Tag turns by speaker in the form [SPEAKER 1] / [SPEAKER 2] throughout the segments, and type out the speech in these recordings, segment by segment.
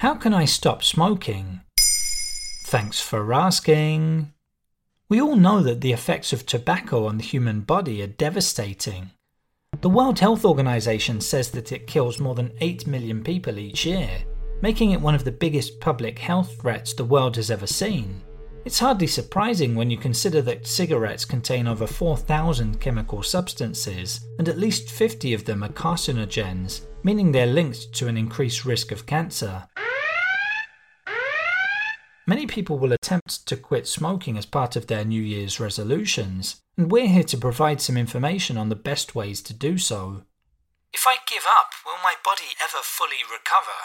[SPEAKER 1] How can I stop smoking? Thanks for asking. We all know that the effects of tobacco on the human body are devastating. The World Health Organization says that it kills more than 8 million people each year, making it one of the biggest public health threats the world has ever seen. It's hardly surprising when you consider that cigarettes contain over 4,000 chemical substances, and at least 50 of them are carcinogens, meaning they're linked to an increased risk of cancer. Many people will attempt to quit smoking as part of their New Year's resolutions, and we're here to provide some information on the best ways to do so.
[SPEAKER 2] If I give up, will my body ever fully recover?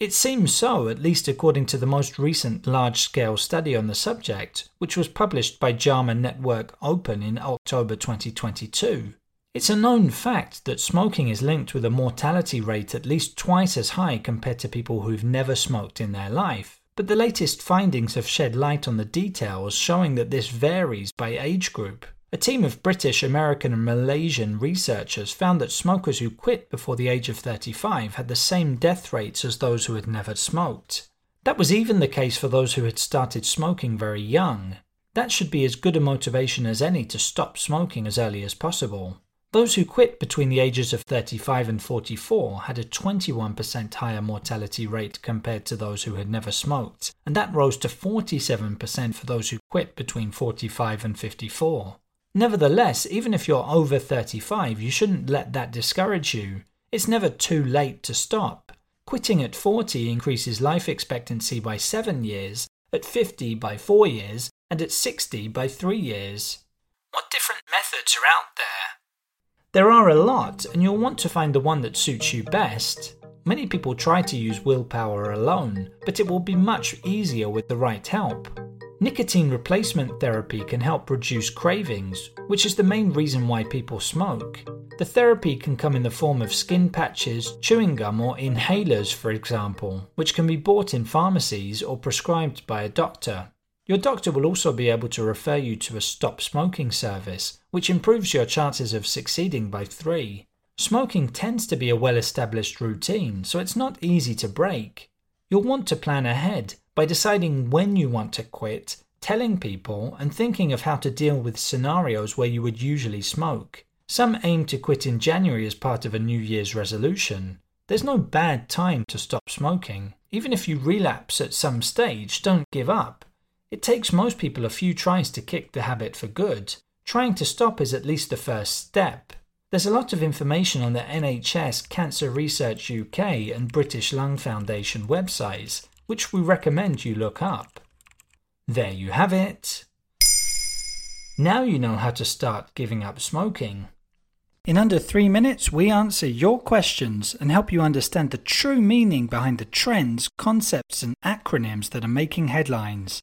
[SPEAKER 1] It seems so, at least according to the most recent large scale study on the subject, which was published by JAMA Network Open in October 2022. It's a known fact that smoking is linked with a mortality rate at least twice as high compared to people who've never smoked in their life. But the latest findings have shed light on the details, showing that this varies by age group. A team of British, American, and Malaysian researchers found that smokers who quit before the age of 35 had the same death rates as those who had never smoked. That was even the case for those who had started smoking very young. That should be as good a motivation as any to stop smoking as early as possible. Those who quit between the ages of 35 and 44 had a 21% higher mortality rate compared to those who had never smoked, and that rose to 47% for those who quit between 45 and 54. Nevertheless, even if you're over 35, you shouldn't let that discourage you. It's never too late to stop. Quitting at 40 increases life expectancy by 7 years, at 50 by 4 years, and at 60 by 3 years.
[SPEAKER 2] What different methods are out there?
[SPEAKER 1] There are a lot, and you'll want to find the one that suits you best. Many people try to use willpower alone, but it will be much easier with the right help. Nicotine replacement therapy can help reduce cravings, which is the main reason why people smoke. The therapy can come in the form of skin patches, chewing gum, or inhalers, for example, which can be bought in pharmacies or prescribed by a doctor. Your doctor will also be able to refer you to a stop smoking service, which improves your chances of succeeding by three. Smoking tends to be a well established routine, so it's not easy to break. You'll want to plan ahead by deciding when you want to quit, telling people, and thinking of how to deal with scenarios where you would usually smoke. Some aim to quit in January as part of a New Year's resolution. There's no bad time to stop smoking. Even if you relapse at some stage, don't give up. It takes most people a few tries to kick the habit for good. Trying to stop is at least the first step. There's a lot of information on the NHS, Cancer Research UK, and British Lung Foundation websites which we recommend you look up. There you have it. Now you know how to start giving up smoking. In under three minutes, we answer your questions and help you understand the true meaning behind the trends, concepts, and acronyms that are making headlines.